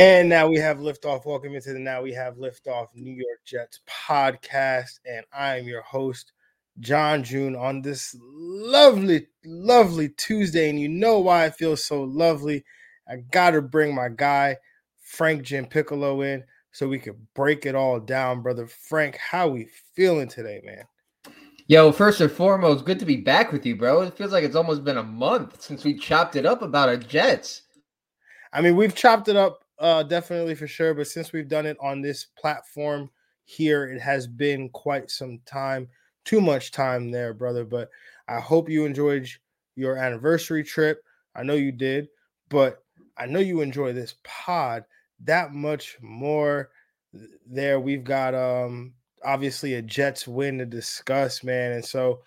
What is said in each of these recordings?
And now we have liftoff. Welcome into the Now We Have Liftoff New York Jets podcast. And I am your host, John June, on this lovely, lovely Tuesday. And you know why I feel so lovely. I got to bring my guy, Frank Jim Piccolo, in so we could break it all down, brother. Frank, how we feeling today, man? Yo, first and foremost, good to be back with you, bro. It feels like it's almost been a month since we chopped it up about our Jets. I mean, we've chopped it up uh definitely for sure, but since we've done it on this platform here, it has been quite some time. Too much time there, brother. But I hope you enjoyed your anniversary trip. I know you did, but I know you enjoy this pod that much more. There, we've got um obviously a Jets win to discuss, man. And so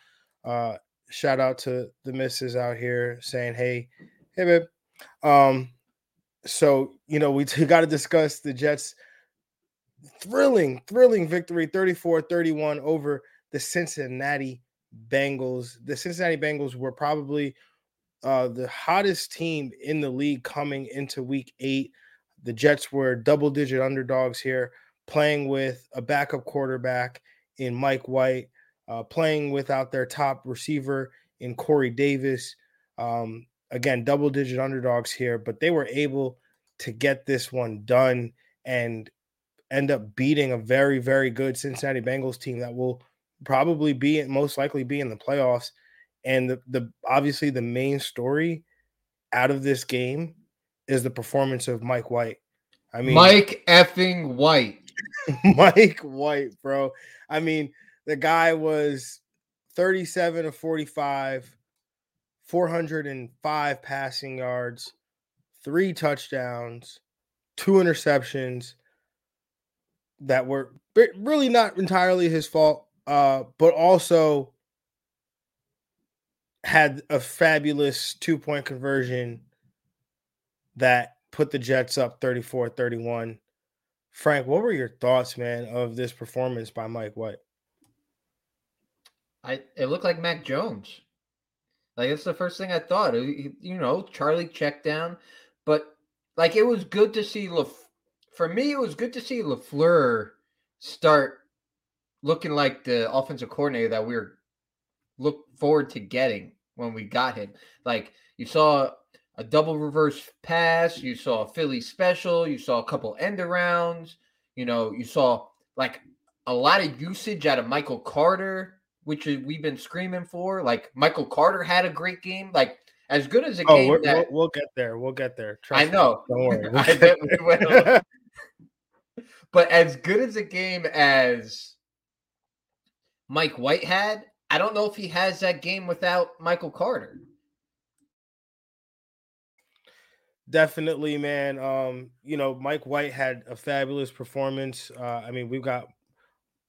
uh shout out to the misses out here saying, Hey, hey babe. Um so you know we got to discuss the Jets thrilling thrilling victory 34-31 over the Cincinnati Bengals. The Cincinnati Bengals were probably uh, the hottest team in the league coming into week 8. The Jets were double digit underdogs here playing with a backup quarterback in Mike White, uh, playing without their top receiver in Corey Davis. Um, again, double digit underdogs here, but they were able to get this one done and end up beating a very, very good Cincinnati Bengals team that will probably be most likely be in the playoffs. And the, the obviously the main story out of this game is the performance of Mike White. I mean, Mike effing White. Mike White, bro. I mean, the guy was 37 of 45, 405 passing yards, three touchdowns, two interceptions that were really not entirely his fault, uh, but also had a fabulous two point conversion that put the Jets up 34 31. Frank, what were your thoughts, man, of this performance by Mike White? I it looked like Mac Jones. Like that's the first thing I thought. You know, Charlie checked down, but like it was good to see Laf- for me. It was good to see LaFleur start looking like the offensive coordinator that we are look forward to getting when we got him. Like you saw a double reverse pass, you saw a Philly special, you saw a couple end arounds, you know, you saw like a lot of usage out of Michael Carter, which we've been screaming for. Like Michael Carter had a great game, like as good as a oh, game. That, we'll, we'll, get there. We'll get there. Trust I know. Me. Don't worry. I bet we will. but as good as a game as Mike White had, I don't know if he has that game without Michael Carter. Definitely, man. Um, you know, Mike White had a fabulous performance. Uh, I mean, we've got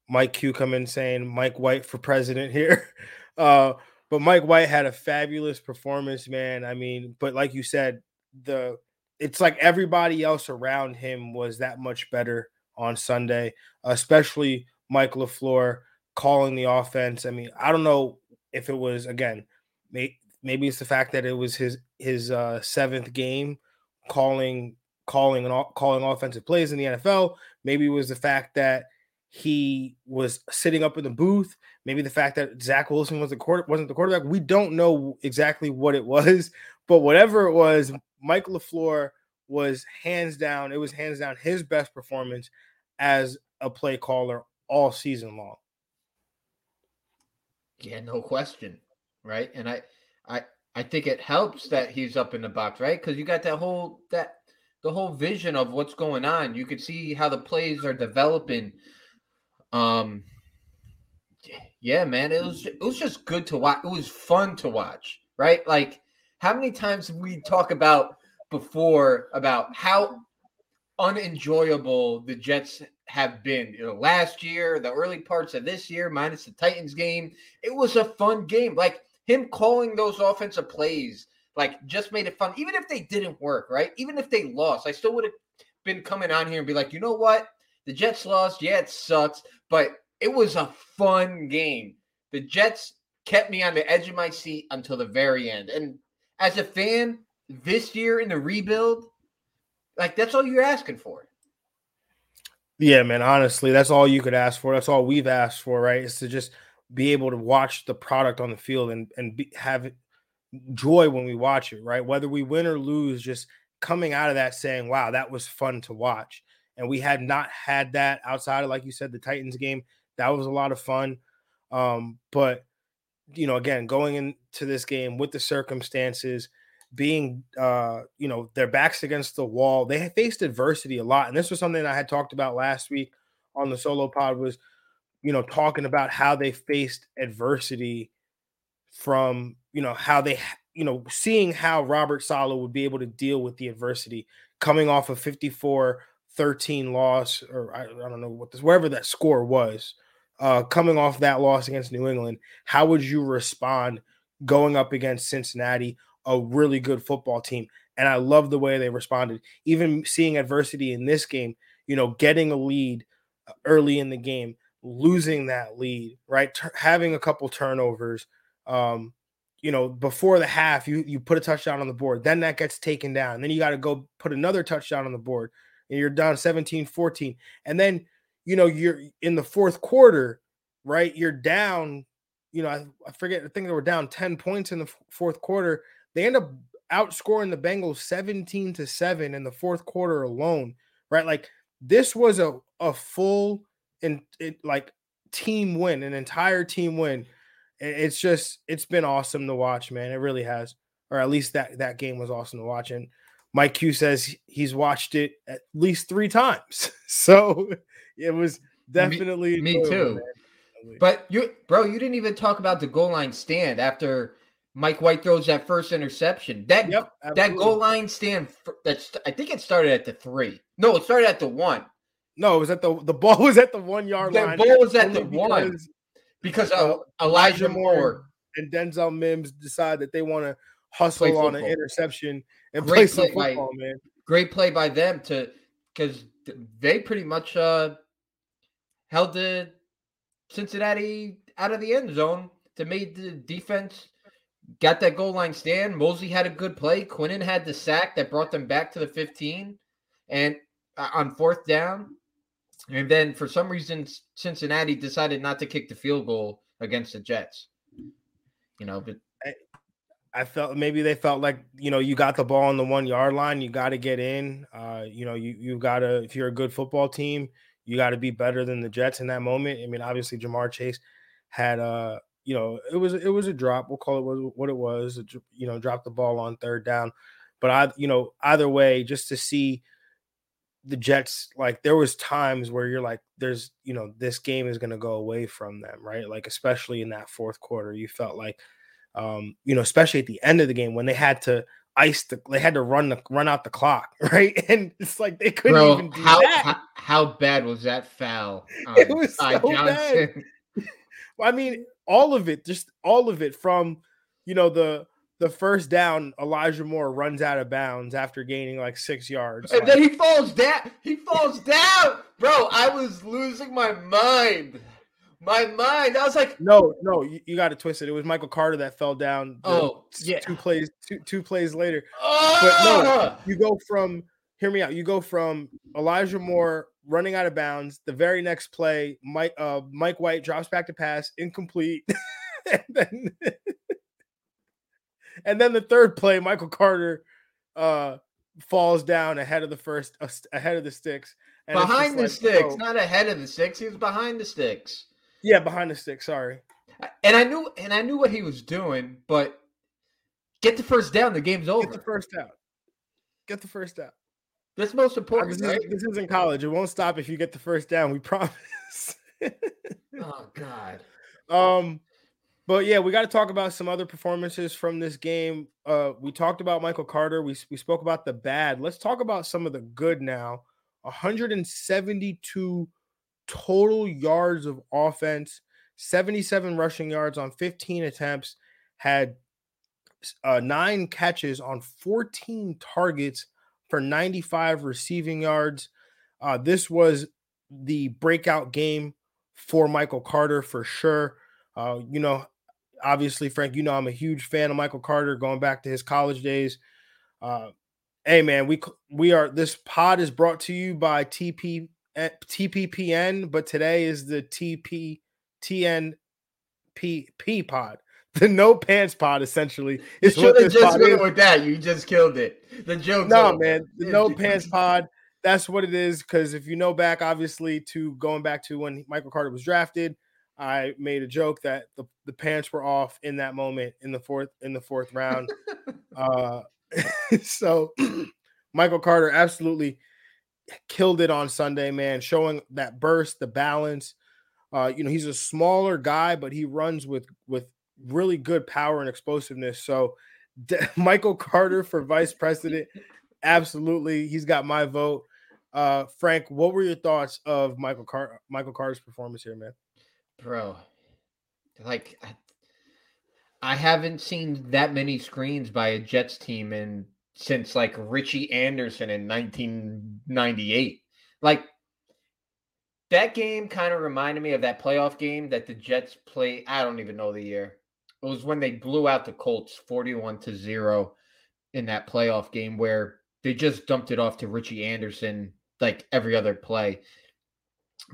Mike Q coming saying Mike White for president here. Uh, but Mike White had a fabulous performance, man. I mean, but like you said, the it's like everybody else around him was that much better on Sunday, especially Mike LaFleur calling the offense. I mean, I don't know if it was again, may, maybe it's the fact that it was his his uh, seventh game calling calling and calling offensive plays in the NFL. Maybe it was the fact that he was sitting up in the booth. Maybe the fact that Zach Wilson was the quarter wasn't the quarterback. We don't know exactly what it was, but whatever it was, Mike LaFleur was hands down. It was hands down his best performance as a play caller all season long. Yeah, no question, right? And I, I, I think it helps that he's up in the box, right? Because you got that whole that the whole vision of what's going on. You could see how the plays are developing. Um, yeah, man, it was it was just good to watch. It was fun to watch, right? Like how many times we talk about before about how unenjoyable the Jets have been. You know, last year, the early parts of this year, minus the Titans game, it was a fun game. Like him calling those offensive plays, like just made it fun. Even if they didn't work, right? Even if they lost, I still would have been coming on here and be like, you know what? The Jets lost. Yeah, it sucks, but it was a fun game. The Jets kept me on the edge of my seat until the very end. And as a fan, this year in the rebuild, like that's all you're asking for. Yeah, man. Honestly, that's all you could ask for. That's all we've asked for, right? Is to just be able to watch the product on the field and and be, have joy when we watch it, right? Whether we win or lose, just coming out of that saying, "Wow, that was fun to watch." And we had not had that outside of, like you said, the Titans game. That was a lot of fun. Um, but you know, again, going into this game with the circumstances, being uh you know their backs against the wall they faced adversity a lot and this was something i had talked about last week on the solo pod was you know talking about how they faced adversity from you know how they you know seeing how robert saleh would be able to deal with the adversity coming off a 54 13 loss or I, I don't know what this wherever that score was uh coming off that loss against new england how would you respond going up against cincinnati a really good football team. And I love the way they responded. Even seeing adversity in this game, you know, getting a lead uh, early in the game, losing that lead, right? T- having a couple turnovers. Um, you know, before the half, you you put a touchdown on the board, then that gets taken down. Then you got to go put another touchdown on the board, and you're down 17 14. And then, you know, you're in the fourth quarter, right? You're down, you know, I, I forget, I think they were down 10 points in the f- fourth quarter they end up outscoring the Bengals 17 to 7 in the fourth quarter alone, right? Like this was a, a full and it like team win, an entire team win. It's just it's been awesome to watch, man. It really has. Or at least that that game was awesome to watch. And Mike Q says he's watched it at least three times. So it was definitely me, me too. Man. But you bro, you didn't even talk about the goal line stand after Mike White throws that first interception. That yep, that goal line stand that's I think it started at the three. No, it started at the one. No, it was at the the ball was at the one yard line. The ball was at the one because uh, Elijah, Elijah Moore and Denzel Mims decide that they want to hustle on an interception and great play some football, by, man. Great play by them to because they pretty much uh held the Cincinnati out of the end zone to make the defense got that goal line stand. Mosley had a good play. Quinnen had the sack that brought them back to the 15 and uh, on fourth down. And then for some reason, Cincinnati decided not to kick the field goal against the Jets. You know, but I, I felt maybe they felt like you know you got the ball on the one yard line, you got to get in. Uh, you know, you you got to if you're a good football team, you got to be better than the Jets in that moment. I mean, obviously Ja'Marr Chase had uh you know, it was it was a drop. We'll call it what it was. You know, drop the ball on third down. But I, you know, either way, just to see the Jets, like there was times where you're like, there's, you know, this game is going to go away from them, right? Like especially in that fourth quarter, you felt like, um, you know, especially at the end of the game when they had to ice the, they had to run the run out the clock, right? And it's like they couldn't Bro, even do how, that. How, how bad was that foul? it was so bad. I mean, all of it, just all of it from you know, the the first down, Elijah Moore runs out of bounds after gaining like six yards. And Like, then he falls down. He falls down. Bro, I was losing my mind. My mind. I was like, no, no, you, you got to twist it. It was Michael Carter that fell down. Oh, s- yeah. two plays, two two plays later. oh, no. You go from hear me out. You go from Elijah Moore running out of bounds. The very next play, Mike uh, Mike White drops back to pass, incomplete, and then and then the third play, Michael Carter uh, falls down ahead of the first uh, ahead of the sticks. Behind the like, sticks, bro- not ahead of the sticks. He was behind the sticks. yeah, behind the sticks. Sorry. And I knew and I knew what he was doing, but get the first down, the game's over. Get the first out. Get the first out. That's most important, This, right? is, this isn't college. It won't stop if you get the first down. We promise. Oh god. Um, but yeah, we got to talk about some other performances from this game. Uh, we talked about Michael Carter. We we spoke about the bad. Let's talk about some of the good now. 172 total yards of offense, 77 rushing yards on 15 attempts, had uh, nine catches on 14 targets for 95 receiving yards. Uh, this was the breakout game for Michael Carter for sure. Uh, you know, obviously, Frank, you know, I'm a huge fan of Michael Carter going back to his college days. Uh, hey, man, we we are this pod is brought to you by TP eh, TPPN, but today is the TPTNPP pod. The no pants pod essentially You is should what this just pod went is. with that. You just killed it. The joke. No, man, the no pants pod. That's what it is. Because if you know back, obviously, to going back to when Michael Carter was drafted, I made a joke that the, the pants were off in that moment in the fourth in the fourth round. uh, so Michael Carter absolutely killed it on Sunday, man, showing that burst, the balance. Uh, you know, he's a smaller guy, but he runs with with really good power and explosiveness. So De- Michael Carter for vice president, absolutely, he's got my vote. Uh, Frank, what were your thoughts of Michael Car- Michael Carter's performance here, man? Bro. Like, I, I haven't seen that many screens by a Jets team in since like Richie Anderson in 1998. Like that game kind of reminded me of that playoff game that the Jets played. I don't even know the year. It was when they blew out the Colts 41 to 0 in that playoff game where they just dumped it off to Richie Anderson like every other play.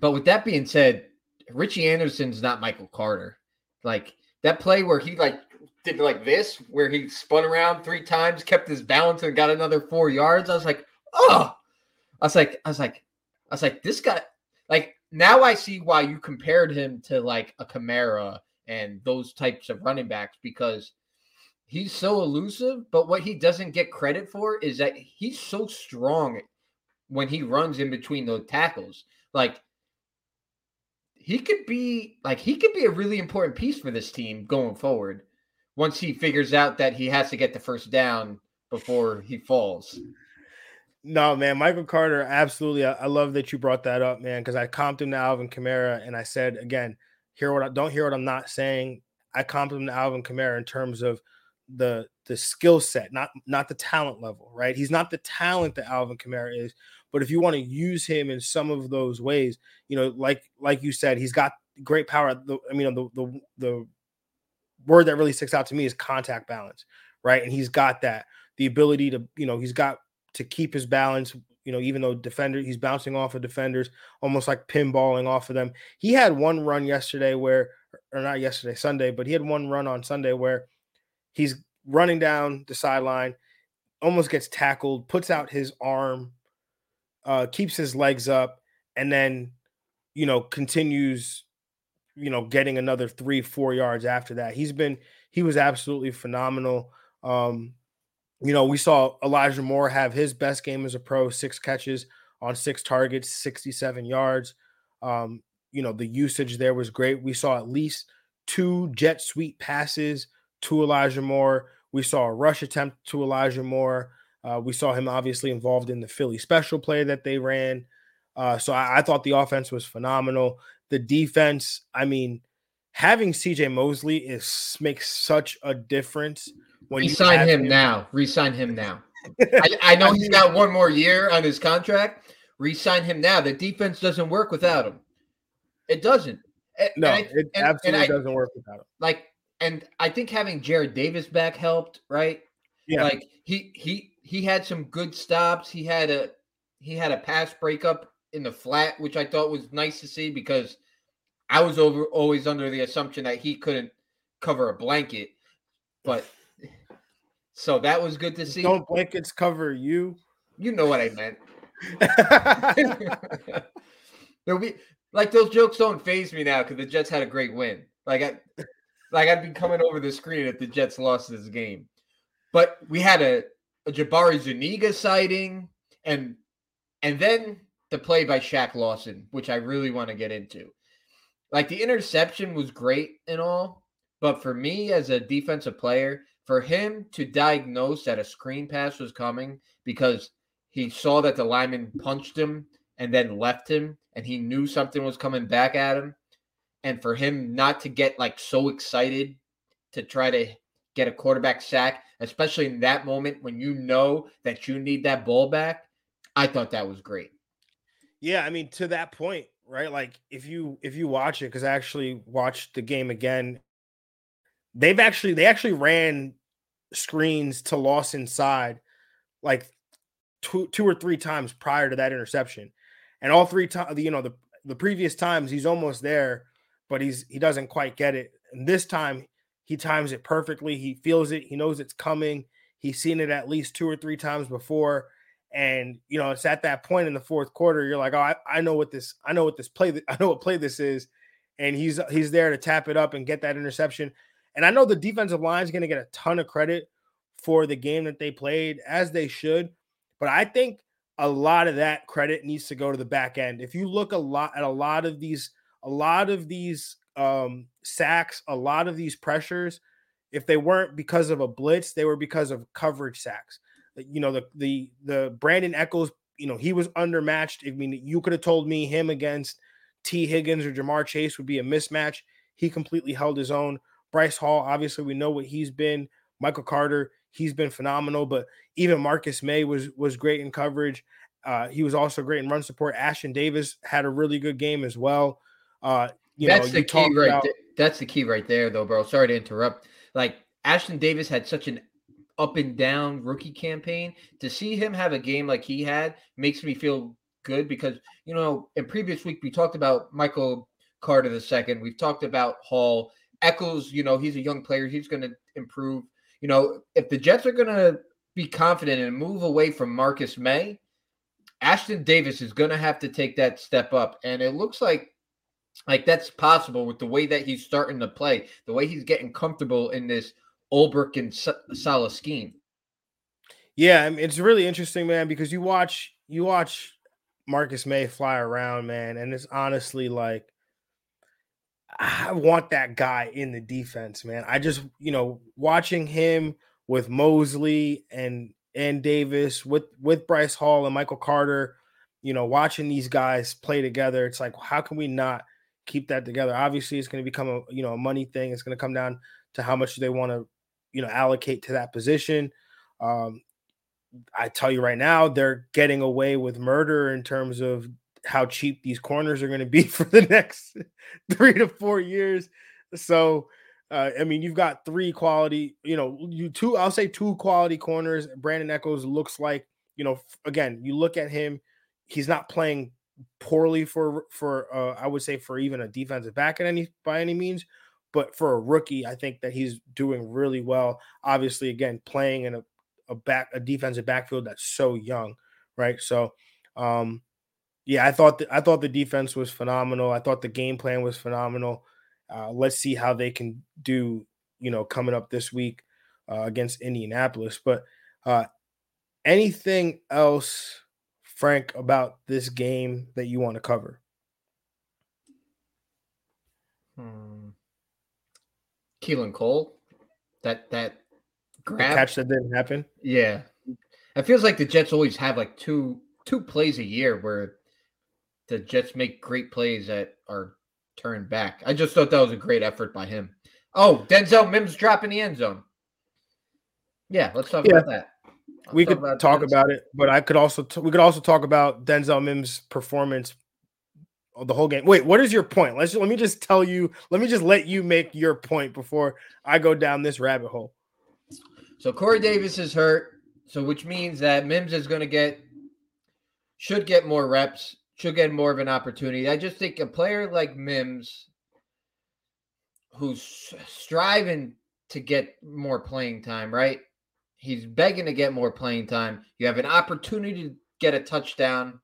But with that being said, Richie Anderson's not Michael Carter. Like that play where he like did like this, where he spun around three times, kept his balance, and got another four yards. I was like, oh, I was like, I was like, I was like, this guy. Like now, I see why you compared him to like a Kamara and those types of running backs because he's so elusive. But what he doesn't get credit for is that he's so strong when he runs in between those tackles. Like he could be like he could be a really important piece for this team going forward once he figures out that he has to get the first down before he falls. No, man, Michael Carter, absolutely. I, I love that you brought that up, man, because I comped him to Alvin Kamara, and I said again, hear what I don't hear what I'm not saying. I comped him to Alvin Kamara in terms of the the skill set, not not the talent level, right? He's not the talent that Alvin Kamara is, but if you want to use him in some of those ways, you know, like like you said, he's got great power. The, I mean, the the the word that really sticks out to me is contact balance, right? And he's got that the ability to, you know, he's got to keep his balance. You know, even though defender, he's bouncing off of defenders, almost like pinballing off of them. He had one run yesterday where, or not yesterday, Sunday, but he had one run on Sunday where he's running down the sideline, almost gets tackled, puts out his arm, uh, keeps his legs up, and then, you know, continues, you know, getting another three, four yards after that. He's been, he was absolutely phenomenal. Um, you know, we saw Elijah Moore have his best game as a pro, six catches on six targets, 67 yards. Um, you know, the usage there was great. We saw at least two jet sweep passes to Elijah Moore. We saw a rush attempt to Elijah Moore. Uh, we saw him obviously involved in the Philly special play that they ran. Uh, so I, I thought the offense was phenomenal. The defense, I mean, having CJ Mosley is makes such a difference when resign him, him, now. Resign him now. I, I, know he's got one more year on his contract. Resign him now. The defense doesn't work without him. It doesn't. No, and, it and, absolutely and doesn't work without him. Like, and I think having Jarrad Davis back helped, right? Yeah. Like he he he had some good stops. He had a he had a pass breakup in the flat, which I thought was nice to see because I was over always under the assumption that he couldn't cover a blanket, but so that was good to see. Don't blankets cover you? You know what I meant. There'll be like those jokes don't phase me now because the Jets had a great win. Like I, like I'd be coming over the screen if the Jets lost this game, but we had a, a Jabari Zuniga sighting, and and then the play by Shaq Lawson, which I really want to get into. Like the interception was great and all, but for me as a defensive player, for him to diagnose that a screen pass was coming because he saw that the lineman punched him and then left him and he knew something was coming back at him and for him not to get like so excited to try to get a quarterback sack especially in that moment when you know that you need that ball back i thought that was great yeah i mean to that point right? Like if you if you watch it, because I actually watched the game again, they've actually they actually ran screens to Lawson side like two two or three times prior to that interception. And all three times, you know, the the previous times he's almost there, but he's he doesn't quite get it. And this time he times it perfectly. He feels it, he knows it's coming. He's seen it at least two or three times before and you know, it's at that point in the fourth quarter, you're like, oh, I, I know what this, I know what this play, I know what play this is, and he's he's there to tap it up and get that interception. And I know the defensive line is going to get a ton of credit for the game that they played, as they should. But I think a lot of that credit needs to go to the back end. If you look a lot at a lot of these, a lot of these um, sacks, a lot of these pressures, if they weren't because of a blitz, they were because of coverage sacks you know the the the Brandon Echols, you know he was undermatched. I mean, you could have told me him against Tee Higgins or Ja'Marr Chase would be a mismatch. He completely held his own. Bryce Hall, obviously, we know what he's been. Michael Carter, he's been phenomenal. But even Marcus Maye was was great in coverage. Uh, he was also great in run support. Ashtyn Davis had a really good game as well. Uh, you that's know, the key right. About- that's the key right there, though, bro. Sorry to interrupt. Like Ashtyn Davis had such an up and down rookie campaign to see him have a game like he had makes me feel good because you know in previous week we talked about Michael Carter the second we've talked about Hall Echols you know he's a young player he's going to improve you know if the Jets are going to be confident and move away from Marcus Maye, Ashtyn Davis is going to have to take that step up and it looks like like that's possible with the way that he's starting to play the way he's getting comfortable in this Ulbrich and Saleh scheme. Yeah, I mean, it's really interesting, man, because you watch you watch Marcus Maye fly around, man, and it's honestly like I want that guy in the defense, man. I just, you know, watching him with Mosley and and Davis with with Bryce Hall and Michael Carter, you know, watching these guys play together, it's like how can we not keep that together? Obviously, it's going to become a you know a money thing. It's going to come down to how much they want to you know allocate to that position. Um, I tell you right now, they're getting away with murder in terms of how cheap these corners are going to be for the next three to four years. So, uh, I mean, you've got three quality, you know, you two, I'll say two quality corners. Brandon Echols looks like, you know, again, you look at him, he's not playing poorly for, for, uh, I would say for even a defensive back at any, by any means, but for a rookie, I think that he's doing really well. Obviously, again, playing in a, a back a defensive backfield that's so young, right? So um yeah, I thought the, I thought the defense was phenomenal. I thought the game plan was phenomenal. Uh, let's see how they can do, you know, coming up this week uh, against Indianapolis. But uh, anything else, Frank, about this game that you want to cover? Hmm. Keelan Cole, that that grab the catch that didn't happen. Yeah, it feels like the Jets always have like two two plays a year where the Jets make great plays that are turned back. I just thought that was a great effort by him. Oh, Denzel Mims dropping the end zone. Yeah, let's talk Yeah. about that. We could talk Denzel. about it, but I could also t- we could also talk about Denzel Mims' performance the whole game. Wait, what is your point? Let's let me just tell you. Let me just let you make your point before I go down this rabbit hole. So Corey Davis is hurt, so which means that Mims is going to get should get more reps, should get more of an opportunity. I just think a player like Mims, who's striving to get more playing time, right? He's begging to get more playing time. You have an opportunity to get a touchdown,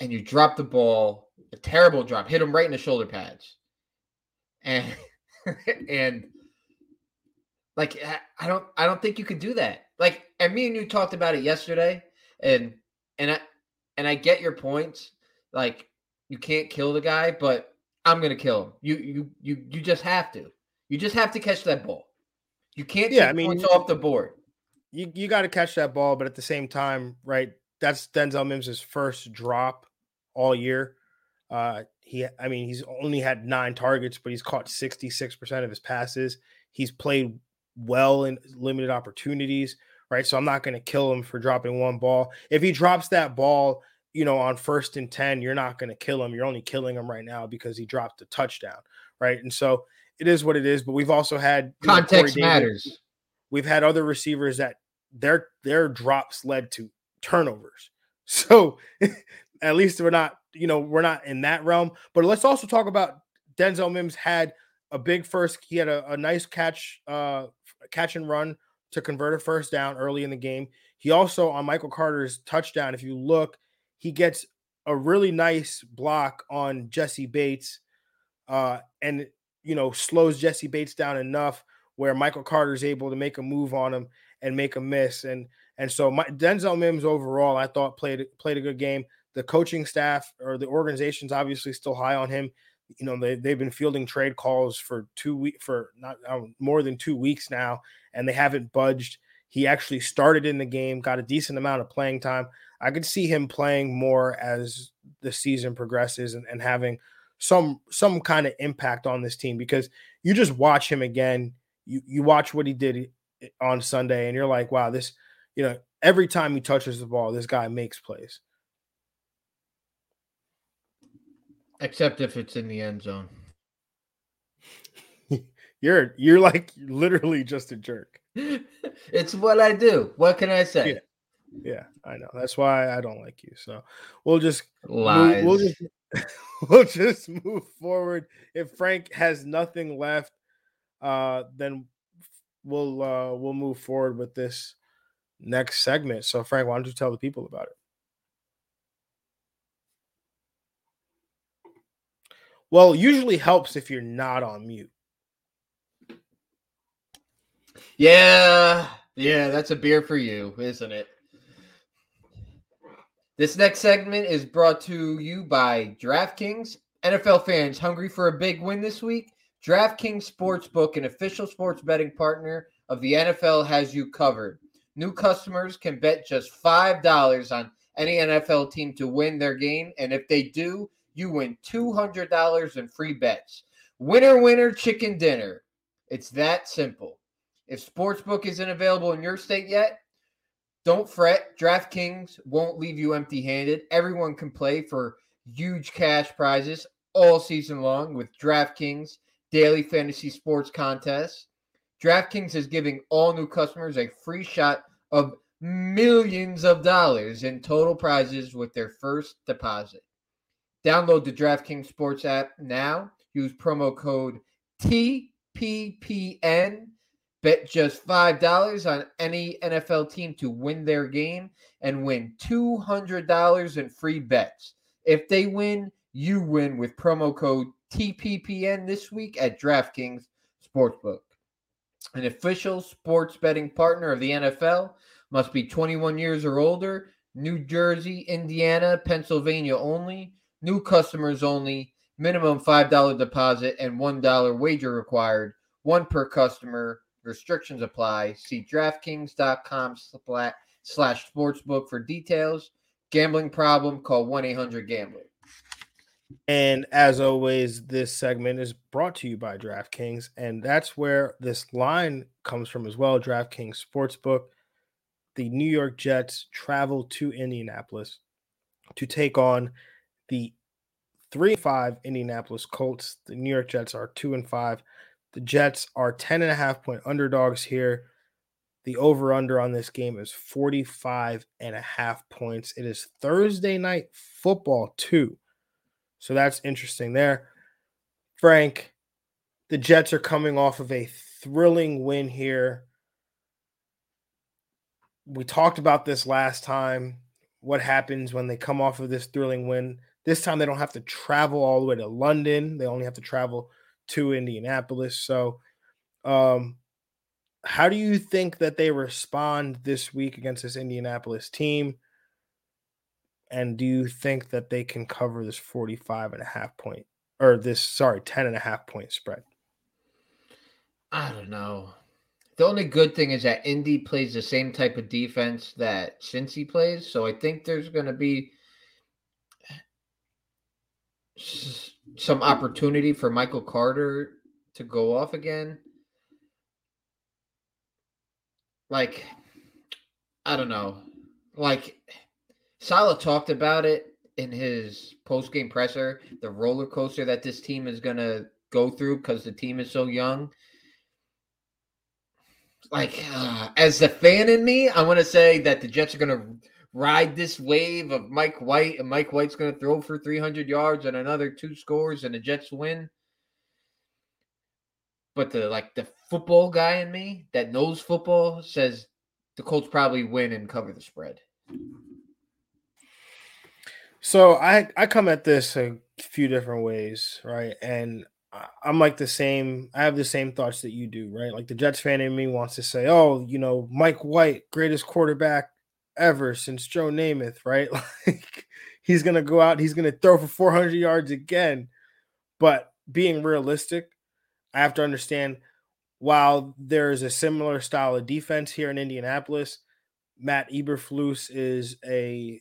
and you drop the ball, a terrible drop, hit him right in the shoulder pads, and and like I- don't I don't think you could do that. Like and me and you talked about it yesterday and and I and I get your points. Like you can't kill the guy, but I'm going to kill him. You you you you just have to. You just have to catch that ball. You can't Yeah, take I mean, points off the board. You you got to catch that ball, but at the same time, right? That's Denzel Mims' first drop all year. Uh, he, I mean, he's only had nine targets, but he's caught sixty six percent of his passes. He's played well in limited opportunities, right? So I'm not going to kill him for dropping one ball. If he drops that ball, you know, on first and 10, you're not going to kill him. You're only killing him right now because he dropped a touchdown, right? And so it is what it is. But we've also had you know, Context Davis- matters. We've had other receivers that their their drops led to turnovers. So at least we're not, you know, we're not in that realm. But let's also talk about Denzel Mims had a big first. He had a, a nice catch, uh, catch and run to convert a first down early in the game. He also on Michael Carter's touchdown, if you look, he gets a really nice block on Jessie Bates, uh, and you know slows Jessie Bates down enough where Michael Carter is able to make a move on him and make a miss. And and so my, Denzel Mims overall, I thought played played a good game. The coaching staff or the organization's obviously still high on him. You know they they've been fielding trade calls for two week for not more than two weeks now, and they haven't budged. He actually started in the game, got a decent amount of playing time. I could see him playing more as the season progresses and, and having some some kind of impact on this team because you just watch him again. You you watch what he did on Sunday, and you're like, wow, this, you know, every time he touches the ball, this guy makes plays. Except if it's in the end zone. You're you're like literally just a jerk. it's what I do. What can I say? Yeah. Yeah, I know. That's why I don't like you. So we'll just Lies. we'll just we'll just move forward. If Frank has nothing left, uh, then we'll uh we'll move forward with this next segment. So Frank, why don't you tell the people about it? Well, usually helps if you're not on mute. Yeah, yeah, that's a beer for you, isn't it? This next segment is brought to you by DraftKings. NFL fans hungry for a big win this week? DraftKings Sportsbook, an official sports betting partner of the NFL, has you covered. New customers can bet just $5 on any NFL team to win their game, and if they do, you win $200 in free bets. Winner, winner, chicken dinner. It's that simple. If Sportsbook isn't available in your state yet, don't fret. DraftKings won't leave you empty handed. Everyone can play for huge cash prizes all season long with DraftKings daily fantasy sports contests. DraftKings is giving all new customers a free shot of millions of dollars in total prizes with their first deposit. Download the DraftKings Sports app now. Use promo code TPPN. Bet just $5 on any NFL team to win their game and win $200 in free bets. If they win, you win with promo code TPPN this week at DraftKings Sportsbook. An official sports betting partner of the NFL must be 21 years or older, New Jersey, Indiana, Pennsylvania only, new customers only, minimum $5 deposit and $1 wager required, one per customer. Restrictions apply. See DraftKings.com slash sportsbook for details. Gambling problem, call 1 800 Gambler. And as always, this segment is brought to you by DraftKings, and that's where this line comes from as well. DraftKings Sportsbook. The New York Jets travel to Indianapolis to take on the three and five Indianapolis Colts. The New York Jets are two and five. The Jets are 10 and a half point underdogs here. The over under on this game is 45 and a half points. It is Thursday night football, too. So that's interesting there. Frank, the Jets are coming off of a thrilling win here. We talked about this last time. What happens when they come off of this thrilling win? This time they don't have to travel all the way to London. They only have to travel to Indianapolis. So, um, how do you think that they respond this week against this Indianapolis team? And do you think that they can cover this 45 and a half point or this, sorry, 10 and a half point spread? I don't know. The only good thing is that Indy plays the same type of defense that Cincy plays. So I think there's going to be some opportunity for Michael Carter to go off again. Like, I don't know. Like, Saleh talked about it in his post game presser, the roller coaster that this team is going to go through because the team is so young. Like, uh, as the fan in me, I want to say that the Jets are going to ride this wave of Mike White, and Mike White's going to throw for 300 yards and another two scores, and the Jets win. But the like the football guy in me that knows football says the Colts probably win and cover the spread. So I I come at this a few different ways, right? And I'm like the same. I have the same thoughts that you do, right? Like the Jets fan in me wants to say, "Oh, you know, Mike White, greatest quarterback ever since Joe Namath, right? Like he's gonna go out, he's gonna throw for 400 yards again." But being realistic, I have to understand. While there's a similar style of defense here in Indianapolis, Matt Eberflus is a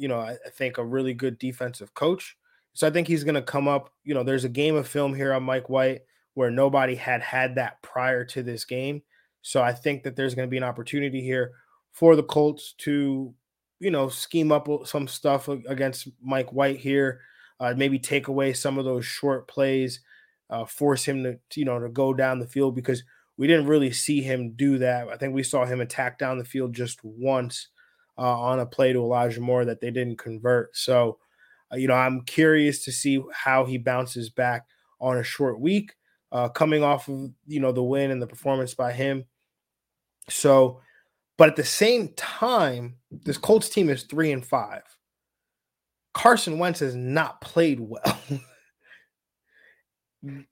you know, I, I think a really good defensive coach. So I think he's going to come up. You know, there's a game of film here on Mike White where nobody had had that prior to this game. So I think that there's going to be an opportunity here for the Colts to, you know, scheme up some stuff against Mike White here, uh, maybe take away some of those short plays, uh, force him to, you know, to go down the field because we didn't really see him do that. I think we saw him attack down the field just once uh, on a play to Elijah Moore that they didn't convert. So, uh, you know, I'm curious to see how he bounces back on a short week, uh, coming off of you know the win and the performance by him. So, but at the same time, this Colts team is three and five. Carson Wentz has not played well.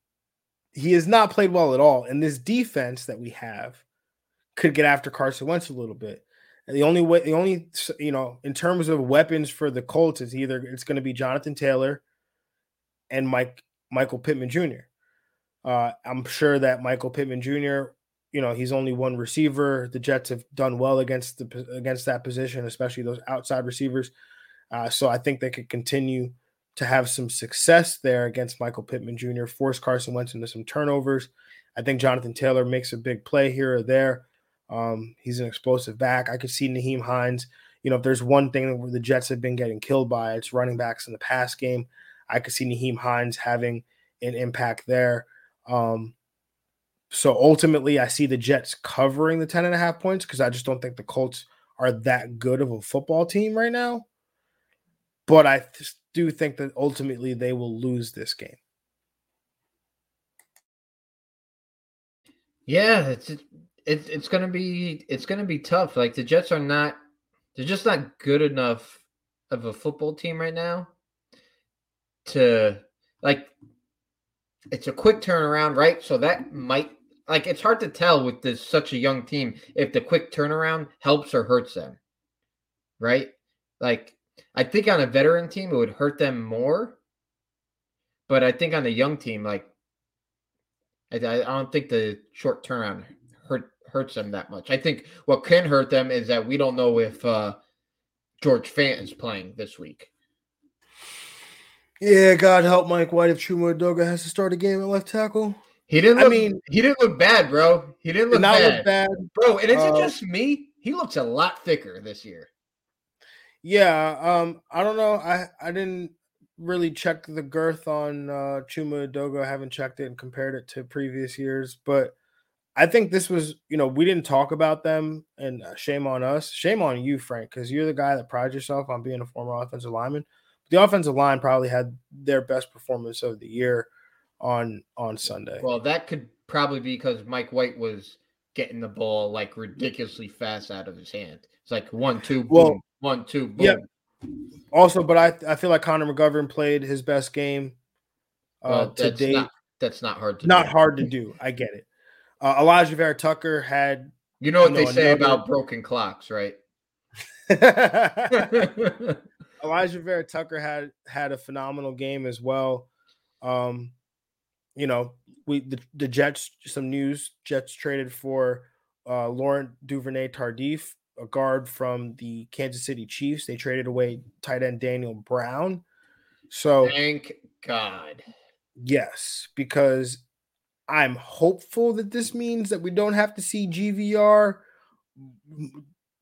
he has not played well at all. And this defense that we have could get after Carson Wentz a little bit. The only way, the only you know, in terms of weapons for the Colts, is either it's going to be Jonathan Taylor and Mike Michael Pittman Jr. Uh, I'm sure that Michael Pittman Jr. You know, he's only one receiver. The Jets have done well against the against that position, especially those outside receivers. Uh, so I think they could continue to have some success there against Michael Pittman Jr. Force Carson Wentz into some turnovers. I think Jonathan Taylor makes a big play here or there. Um, he's an explosive back. I could see Nyheim Hines. You know, if there's one thing where the Jets have been getting killed by, it's running backs in the pass game. I could see Nyheim Hines having an impact there. Um, so ultimately, I see the Jets covering the 10 and a half points because I just don't think the Colts are that good of a football team right now. But I do think that ultimately they will lose this game. Yeah, it's it's it's gonna be it's gonna be tough. Like the Jets are not they're just not good enough of a football team right now to like it's a quick turnaround, right? So that might like it's hard to tell with this such a young team if the quick turnaround helps or hurts them. Right? Like I think on a veteran team it would hurt them more. But I think on a young team, like I, I don't think the short turnaround hurt hurts them that much. I think what can hurt them is that we don't know if uh, George Fant is playing this week. Yeah, God help Mike White if Chuma Edoga has to start a game at left tackle. He didn't I look, mean- he didn't look bad, bro. He didn't Did look bad. look bad. Bro, and is Uh, it just me? He looks a lot thicker this year. Yeah, um, I don't know. I I didn't really check the girth on uh Chuma Edoga. I haven't checked it and compared it to previous years, but I think this was, you know, we didn't talk about them, and uh, shame on us. Shame on you, Frank, because you're the guy that prides yourself on being a former offensive lineman. The offensive line probably had their best performance of the year on on Sunday. Well, that could probably be because Mike White was getting the ball like ridiculously fast out of his hand. It's like one, two, boom, Well, one, two, boom. yeah. Also, but I I feel like Connor McGovern played his best game uh, Well, to that's date. not that's not hard to not do. hard to do. I get it. Uh, Elijah Vera Tucker had You know what you they say about broken clocks, right? Elijah Vera Tucker had had a phenomenal game as well. Um, you know, we the, the Jets some news. Jets traded for uh Laurent Duvernay Tardif, a guard from the Kansas City Chiefs. They traded away tight end Daniel Brown. So Thank God. Yes, because I'm hopeful that this means that we don't have to see GVR.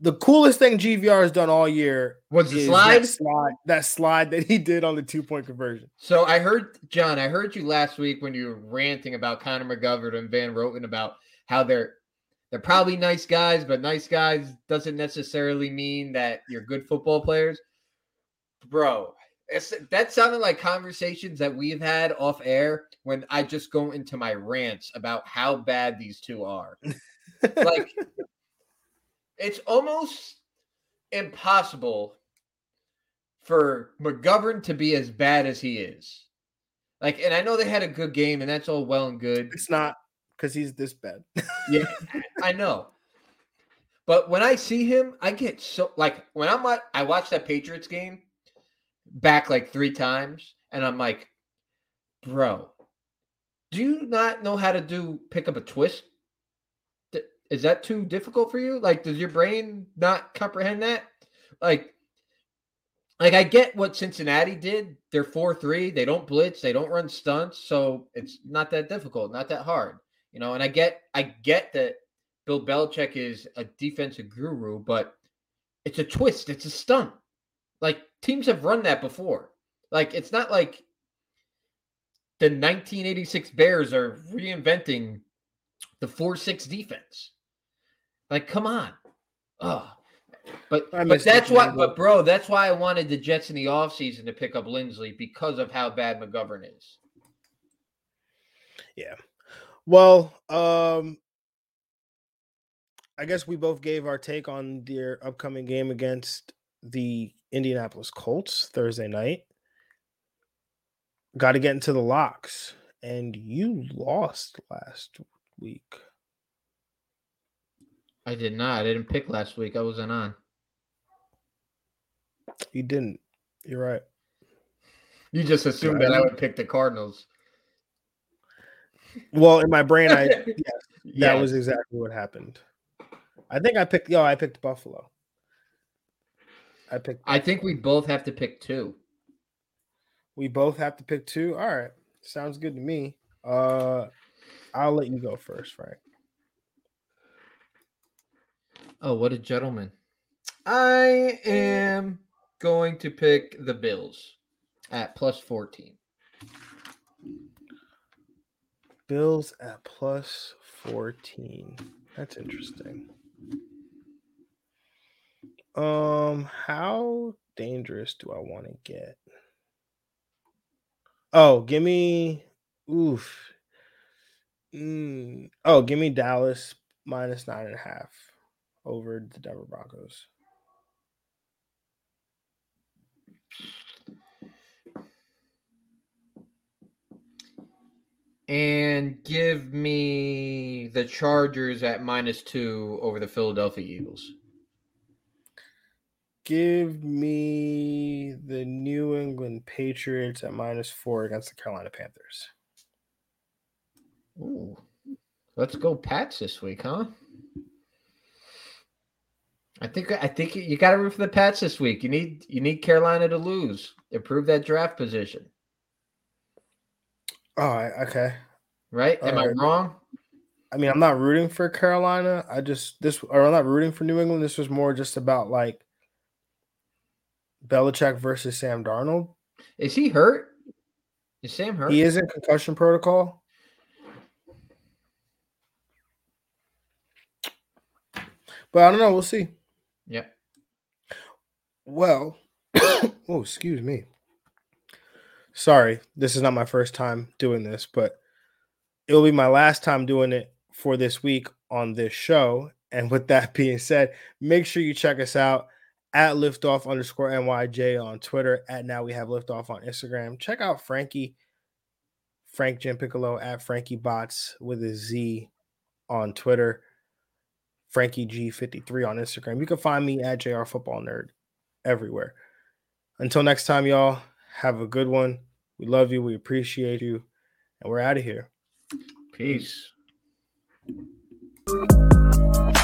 The coolest thing GVR has done all year Was the slide? that slide, that slide that he did on the two point conversion. So I heard John, I heard you last week when you were ranting about Connor McGovern and Van Roten about how they're they're probably nice guys, but nice guys doesn't necessarily mean that you're good football players. Bro, that sounded like conversations that we've had off air when I just go into my rants about how bad these two are. like it's almost impossible for McGovern to be as bad as he is. Like, and I know they had a good game, and that's all well and good. It's not because he's this bad. Yeah, I know. But when I see him, I get so like when I'm at, I watched that Patriots game back like three times, and I'm like, bro, do you not know how to do pick up a twist? Is that too difficult for you? Like, does your brain not comprehend that? Like, like I get what Cincinnati did. They're four three. They don't blitz. They don't run stunts. So it's not that difficult. Not that hard. You know, and I get I get that Bill Belichick is a defensive guru, but it's a twist, it's a stunt. Like teams have run that before. Like it's not like the 1986 Bears are reinventing the 4-6 defense. Like come on. Oh. But but that's why but bro, that's why I wanted the Jets in the offseason to pick up Linsley because of how bad McGovern is. Yeah. Well, um, I guess we both gave our take on their upcoming game against the Indianapolis Colts Thursday night. Got to get into the locks, and you lost last week. I did not. I didn't pick last week. I wasn't on. You didn't. You're right. You just assumed that I would pick the Cardinals. Well, in my brain, I Yeah. that was exactly what happened. I think I picked. Yo, I picked Buffalo. I picked. I think we both have to pick two. We both have to pick two. All right, sounds good to me. Uh, I'll let you go first, Frank. Oh, what a gentleman. I am going to pick the Bills at plus 14. Bills at plus 14. That's interesting. Um, how dangerous do I want to get? Oh, give me oof. Mm, oh, give me Dallas minus nine and a half over the Denver Broncos. And give me the Chargers at minus two over the Philadelphia Eagles. Give me the New England Patriots at minus four against the Carolina Panthers. Ooh. Let's go Pats this week, huh? I think I think you got to root for the Pats this week. You need you need Carolina to lose, improve that draft position. Oh, okay. Right? Am I wrong? I mean, I'm not rooting for Carolina. I just this or I'm not rooting for New England. This was more just about like Belichick versus Sam Darnold. Is he hurt? Is Sam hurt? He is in concussion protocol. But I don't know. We'll see. Yeah. Well, oh, excuse me. Sorry, this is not my first time doing this, but it'll be my last time doing it for this week on this show. And with that being said, make sure you check us out at liftoff underscore NYJ on Twitter, at now we have liftoff on Instagram. Check out Frankie, Frank Jim Piccolo at Frankie Bots with a Z on Twitter, Frankie G53 on Instagram. You can find me at JR Football Nerd everywhere. Until next time, y'all, have a good one. We love you. We appreciate you. And we're out of here. Peace. Peace.